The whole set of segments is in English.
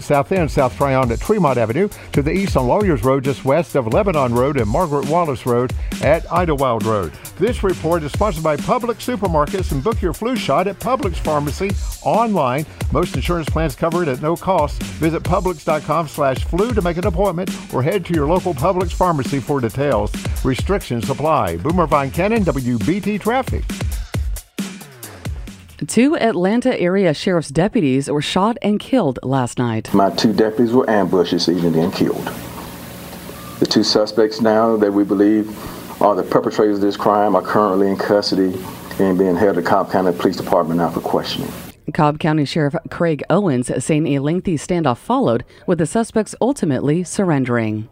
South End, South Tryon at Tremont Avenue, to the east on Lawyers Road, just west of Lebanon Road and Margaret Wallace Road at Idlewild Road. This report is sponsored by Publix Supermarkets and book your flu shot at Publix Pharmacy online. Most insurance plans cover it at no cost. Visit Publix.com slash flu to make an appointment or head to your local Publix pharmacy for details. Restrictions apply. Boomer Vine Cannon, WBT Traffic. Two Atlanta area sheriff's deputies were shot and killed last night. My two deputies were ambushed this evening and killed. The two suspects now that we believe are the perpetrators of this crime are currently in custody and being held at Cobb County Police Department now for questioning. Cobb County Sheriff Craig Owens saying a lengthy standoff followed, with the suspects ultimately surrendering.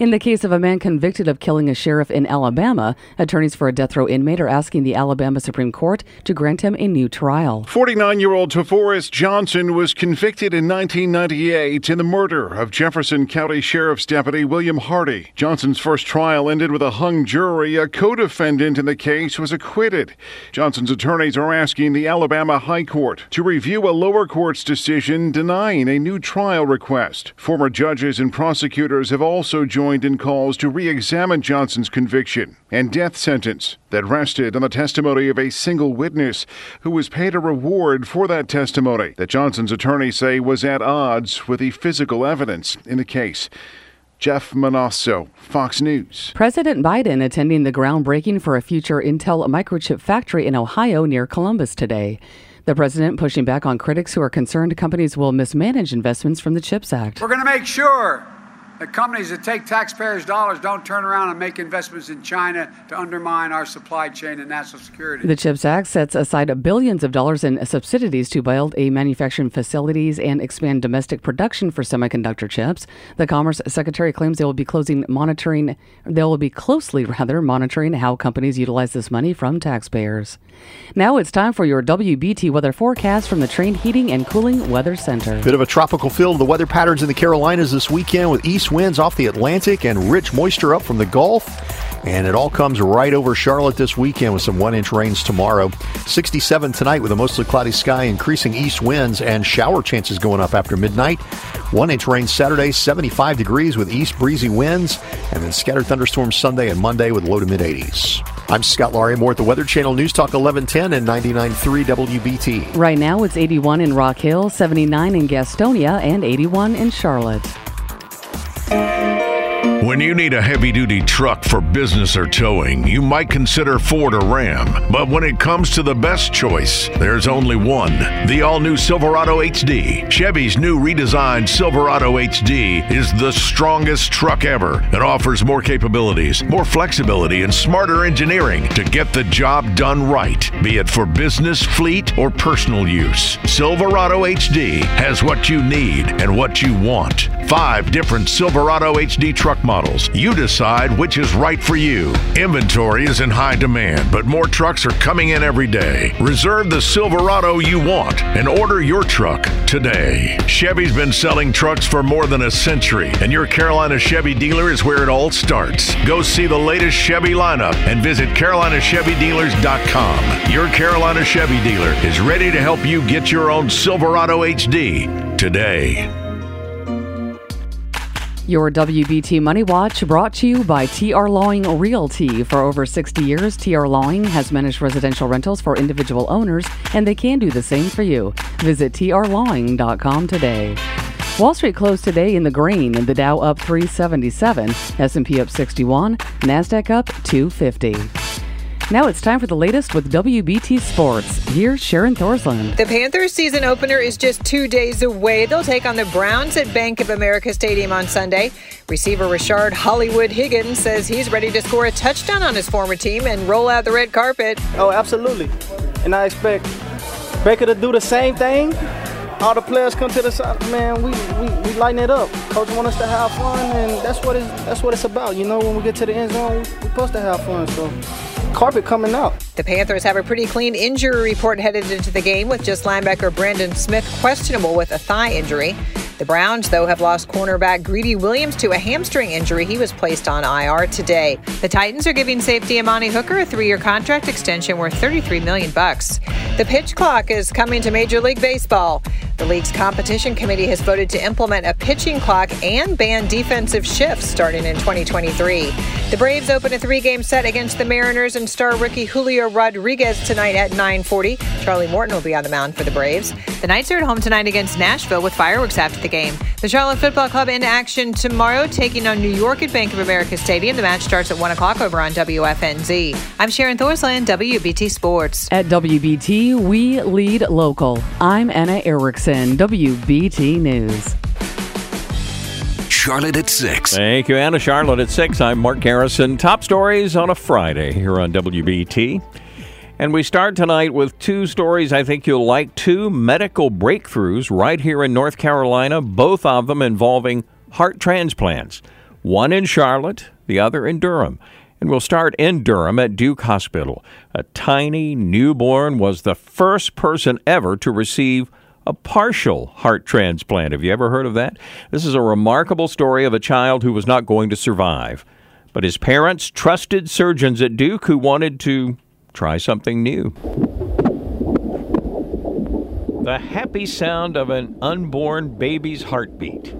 In the case of a man convicted of killing a sheriff in Alabama, attorneys for a death row inmate are asking the Alabama Supreme Court to grant him a new trial. 49 year old Toforest Johnson was convicted in 1998 in the murder of Jefferson County Sheriff's Deputy William Hardy. Johnson's first trial ended with a hung jury. A co defendant in the case was acquitted. Johnson's attorneys are asking the Alabama High Court to review a lower court's decision denying a new trial request. Former judges and prosecutors have also joined joined in calls to re examine Johnson's conviction and death sentence that rested on the testimony of a single witness who was paid a reward for that testimony that Johnson's attorneys say was at odds with the physical evidence in the case. Jeff Monosso, Fox News. President Biden attending the groundbreaking for a future Intel microchip factory in Ohio near Columbus today. The president pushing back on critics who are concerned companies will mismanage investments from the CHIPS Act. We're going to make sure that companies that take taxpayers' dollars don't turn around and make investments in China to undermine our supply chain and national security. The CHIPS Act sets aside billions of dollars in subsidies to build a manufacturing facilities and expand domestic production for semiconductor chips. The Commerce Secretary claims they will be closing monitoring they will be closely rather monitoring how companies utilize this money from taxpayers. Now it's time for your WBT weather forecast from the Trane Heating and Cooling Weather Center. Bit of a tropical feel to the weather patterns in the Carolinas this weekend with east winds off the Atlantic and rich moisture up from the Gulf. And it all comes right over Charlotte this weekend with some one inch rains tomorrow. 67 tonight with a mostly cloudy sky, increasing east winds, and shower chances going up after midnight. One inch rain Saturday, 75 degrees with east breezy winds, and then scattered thunderstorms Sunday and Monday with low to mid 80s. I'm Scott Laurie More at the Weather Channel News Talk 1110 and 99.3 WBT. Right now it's 81 in Rock Hill, 79 in Gastonia, and 81 in Charlotte. Música When you need a heavy duty truck for business or towing, you might consider Ford or Ram. But when it comes to the best choice, there's only one the all new Silverado HD. Chevy's new redesigned Silverado HD is the strongest truck ever. It offers more capabilities, more flexibility, and smarter engineering to get the job done right, be it for business, fleet, or personal use. Silverado HD has what you need and what you want. Five different Silverado HD truck models. You decide which is right for you. Inventory is in high demand, but more trucks are coming in every day. Reserve the Silverado you want and order your truck today. Chevy's been selling trucks for more than a century, and your Carolina Chevy dealer is where it all starts. Go see the latest Chevy lineup and visit CarolinaChevyDealers.com. Your Carolina Chevy dealer is ready to help you get your own Silverado HD today. Your WBT Money Watch brought to you by TR Lawing Realty. For over 60 years, TR Lawing has managed residential rentals for individual owners, and they can do the same for you. Visit trlawing.com today. Wall Street closed today in the green, the Dow up 377, S&P up 61, Nasdaq up 250. Now it's time for the latest with WBT Sports. Here's Sharon Thorsland. The Panthers season opener is just two days away. They'll take on the Browns at Bank of America Stadium on Sunday. Receiver Rashard Hollywood Higgins says he's ready to score a touchdown on his former team and roll out the red carpet. Oh, absolutely. And I expect Baker to do the same thing all the players come to the side, man, we, we, we lighten it up. Coach want us to have fun, and that's what it's, that's what it's about. You know, when we get to the end zone, we're supposed to have fun. So carpet coming out. The Panthers have a pretty clean injury report headed into the game with just linebacker Brandon Smith questionable with a thigh injury. The Browns, though, have lost cornerback Greedy Williams to a hamstring injury. He was placed on IR today. The Titans are giving safety Amani Hooker a three-year contract extension worth 33 million bucks. The pitch clock is coming to Major League Baseball. The league's competition committee has voted to implement a pitching clock and ban defensive shifts starting in 2023. The Braves open a three-game set against the Mariners and star rookie Julio Rodriguez tonight at 9:40. Charlie Morton will be on the mound for the Braves. The Knights are at home tonight against Nashville with fireworks after the game. The Charlotte Football Club in action tomorrow, taking on New York at Bank of America Stadium. The match starts at 1 o'clock over on WFNZ. I'm Sharon Thorsland, WBT Sports. At WBT, we lead local. I'm Anna Erickson, WBT News. Charlotte at 6. Thank you, Anna. Charlotte at 6. I'm Mark Garrison. Top stories on a Friday here on WBT. And we start tonight with two stories I think you'll like. Two medical breakthroughs right here in North Carolina, both of them involving heart transplants. One in Charlotte, the other in Durham. And we'll start in Durham at Duke Hospital. A tiny newborn was the first person ever to receive a partial heart transplant. Have you ever heard of that? This is a remarkable story of a child who was not going to survive. But his parents trusted surgeons at Duke who wanted to try something new. The happy sound of an unborn baby's heartbeat.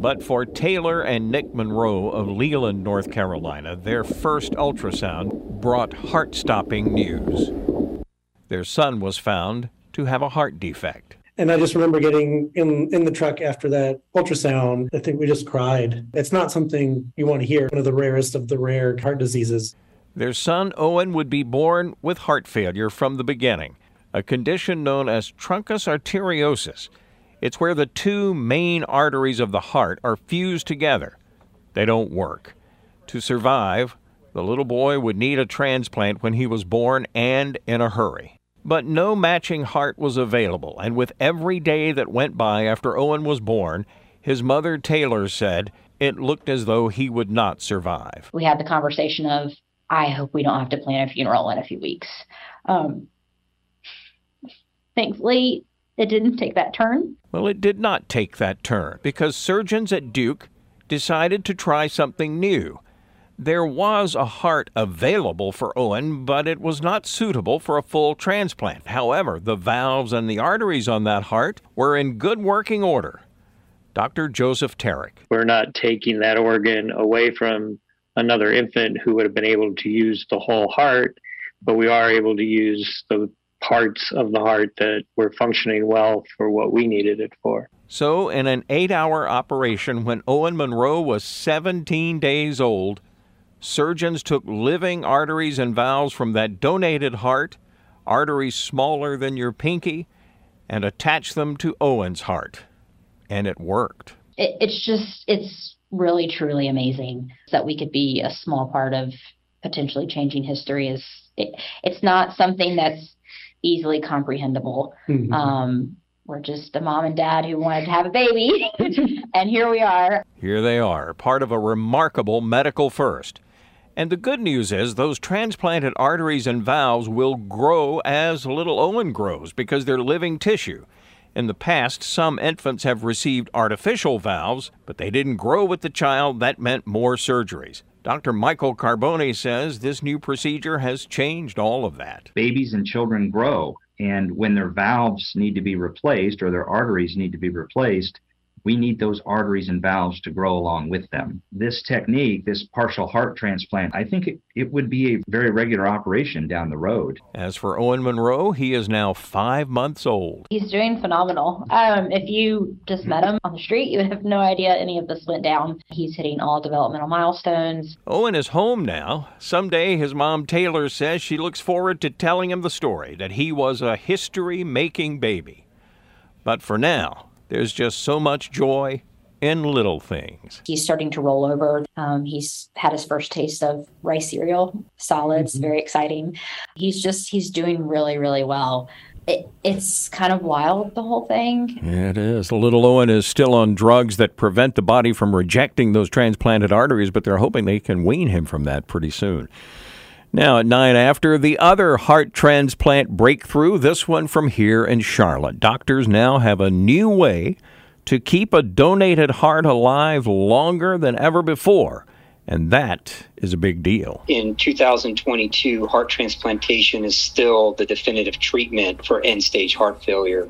But for Taylor and Nick Monroe of Leland, North Carolina, their first ultrasound brought heart stopping news. Their son was found to have a heart defect. And I just remember getting in in the truck after that ultrasound. I think we just cried. It's not something you want to hear. One of the rarest of the rare heart diseases. Their son Owen would be born with heart failure from the beginning, a condition known as truncus arteriosus. It's where the two main arteries of the heart are fused together. They don't work. To survive, the little boy would need a transplant when he was born and in a hurry. But no matching heart was available, and with every day that went by after Owen was born, his mother Taylor said it looked as though he would not survive. We had the conversation of, I hope we don't have to plan a funeral in a few weeks. Um, thankfully, it didn't take that turn. Well, it did not take that turn because surgeons at Duke decided to try something new. There was a heart available for Owen, but it was not suitable for a full transplant. However, the valves and the arteries on that heart were in good working order. Dr. Joseph Turek. We're not taking that organ away from another infant who would have been able to use the whole heart, but we are able to use the parts of the heart that were functioning well for what we needed it for. So, in an eight hour operation, when Owen Monroe was 17 days old, surgeons took living arteries and valves from that donated heart, arteries smaller than your pinky, and attached them to Owen's heart. And it worked. It, it's just, it's really, truly amazing that we could be a small part of potentially changing history. Is it, It's not something that's easily comprehensible. Mm-hmm. Um, we're just a mom and dad who wanted to have a baby, and here we are. Here they are, part of a remarkable medical first. And the good news is those transplanted arteries and valves will grow as little Owen grows because they're living tissue. In the past, some infants have received artificial valves, but they didn't grow with the child. That meant more surgeries. Dr. Michael Carboni says this new procedure has changed all of that. Babies and children grow, and when their valves need to be replaced or their arteries need to be replaced, we need those arteries and valves to grow along with them. This technique, this partial heart transplant, I think it, it would be a very regular operation down the road. As for Owen Monroe, he is now five months old. He's doing phenomenal. Um, if you just met him on the street, you would have no idea any of this went down. He's hitting all developmental milestones. Owen is home now. Someday, his mom Taylor says she looks forward to telling him the story that he was a history making baby. But for now, there's just so much joy in little things. He's starting to roll over. Um, he's had his first taste of rice cereal, solids, mm-hmm. very exciting. He's just, he's doing really, really well. it, it's kind of wild, the whole thing. It is. Little Owen is still on drugs that prevent the body from rejecting those transplanted arteries, but they're hoping they can wean him from that pretty soon. Now, at nine after, the other heart transplant breakthrough, this one from here in Charlotte. Doctors now have a new way to keep a donated heart alive longer than ever before. And that is a big deal. In 2022, heart transplantation is still the definitive treatment for end stage heart failure.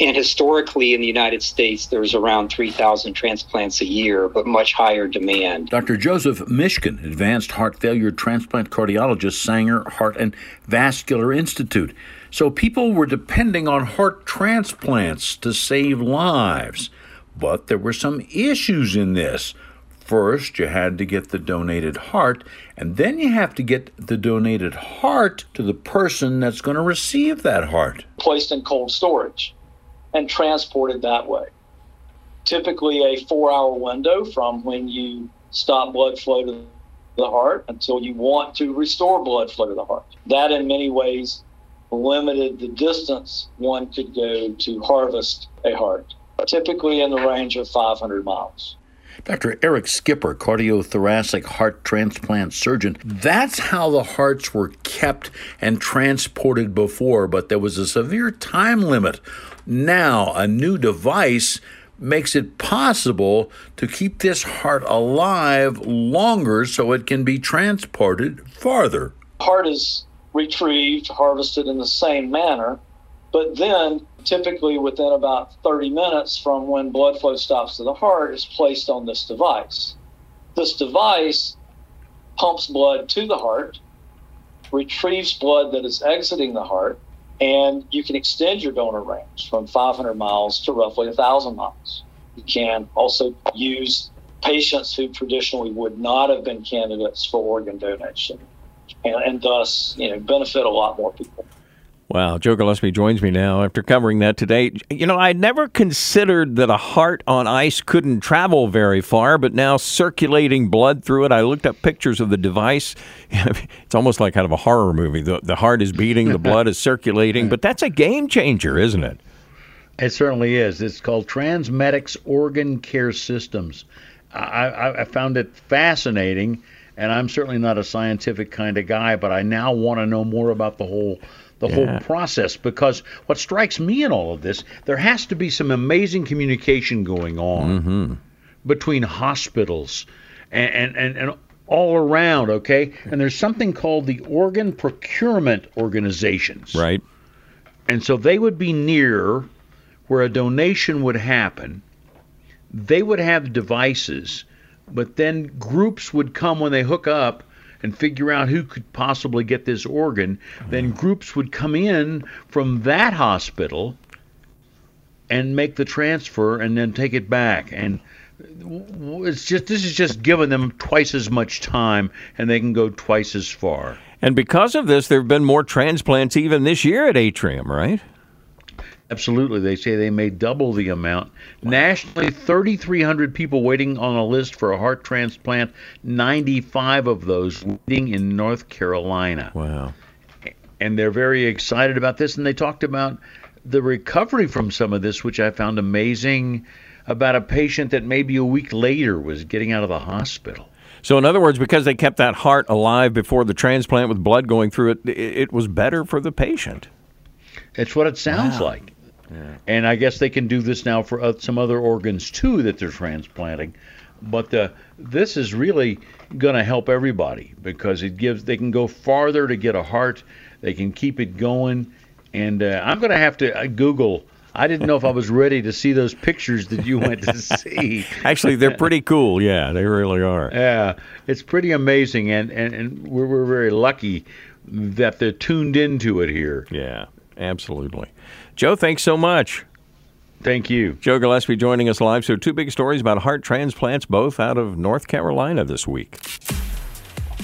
And historically, in the United States, there's around 3,000 transplants a year, but much higher demand. Dr. Joseph Mishkin, advanced heart failure transplant cardiologist, Sanger Heart and Vascular Institute. So people were depending on heart transplants to save lives. But there were some issues in this. First, you had to get the donated heart, and then you have to get the donated heart to the person that's going to receive that heart. Placed in cold storage and transported that way. Typically, a four hour window from when you stop blood flow to the heart until you want to restore blood flow to the heart. That, in many ways, limited the distance one could go to harvest a heart, typically in the range of 500 miles. Dr. Eric Skipper, cardiothoracic heart transplant surgeon. That's how the hearts were kept and transported before, but there was a severe time limit now, a new device makes it possible to keep this heart alive longer so it can be transported farther. Heart is retrieved, harvested in the same manner, but then typically within about 30 minutes from when blood flow stops to the heart is placed on this device. This device pumps blood to the heart, retrieves blood that is exiting the heart, and you can extend your donor range from 500 miles to roughly 1,000 miles. You can also use patients who traditionally would not have been candidates for organ donation and, and thus you know, benefit a lot more people. Wow, Joe Gillespie joins me now after covering that today. You know, I never considered that a heart on ice couldn't travel very far, but now circulating blood through it, I looked up pictures of the device. it's almost like kind of a horror movie. The, the heart is beating, the blood is circulating, but that's a game changer, isn't it? It certainly is. It's called Transmedics Organ Care Systems. I, I found it fascinating, and I'm certainly not a scientific kind of guy, but I now want to know more about the whole the yeah. whole process because what strikes me in all of this, there has to be some amazing communication going on mm-hmm. between hospitals and, and, and, and all around, okay? And there's something called the organ procurement organizations. Right. And so they would be near where a donation would happen. They would have devices, but then groups would come when they hook up and figure out who could possibly get this organ, then mm-hmm. groups would come in from that hospital and make the transfer and then take it back and it's just this is just giving them twice as much time and they can go twice as far. And because of this there have been more transplants even this year at Atrium, right? Absolutely. They say they may double the amount. Nationally, 3,300 people waiting on a list for a heart transplant, 95 of those waiting in North Carolina. Wow. And they're very excited about this. And they talked about the recovery from some of this, which I found amazing, about a patient that maybe a week later was getting out of the hospital. So, in other words, because they kept that heart alive before the transplant with blood going through it, it was better for the patient. It's what it sounds wow. like. Yeah. And I guess they can do this now for uh, some other organs too that they're transplanting. But uh, this is really going to help everybody because it gives they can go farther to get a heart. They can keep it going. And uh, I'm going to have to uh, Google. I didn't know if I was ready to see those pictures that you went to see. Actually, they're pretty cool. Yeah, they really are. Yeah, it's pretty amazing, and and, and we're, we're very lucky that they're tuned into it here. Yeah, absolutely. Joe, thanks so much. Thank you. Joe Gillespie joining us live. So, two big stories about heart transplants, both out of North Carolina this week.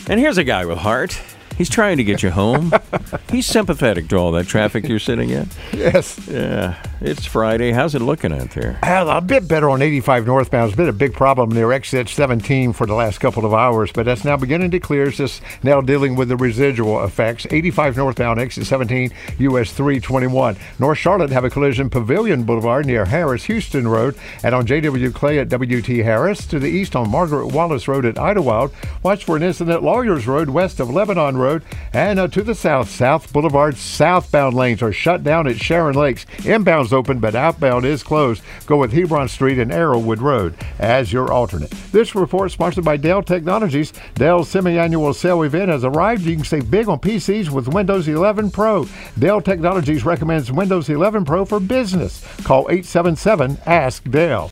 And here's a guy with heart. He's trying to get you home. He's sympathetic to all that traffic you're sitting in. Yes. Yeah. It's Friday. How's it looking out there? Uh, a bit better on 85 northbound. It's been a big problem near exit 17 for the last couple of hours, but that's now beginning to clear. It's just now dealing with the residual effects. 85 northbound, exit 17, US 321. North Charlotte have a collision Pavilion Boulevard near Harris Houston Road, and on JW Clay at WT Harris. To the east on Margaret Wallace Road at Idlewild. Watch for an incident Lawyers Road west of Lebanon Road, and uh, to the south, South Boulevard southbound lanes are shut down at Sharon Lakes. Inbound's open, but outbound is closed. Go with Hebron Street and Arrowwood Road as your alternate. This report sponsored by Dell Technologies. Dell's semi-annual sale event has arrived. You can save big on PCs with Windows 11 Pro. Dell Technologies recommends Windows 11 Pro for business. Call 877 Ask Dell.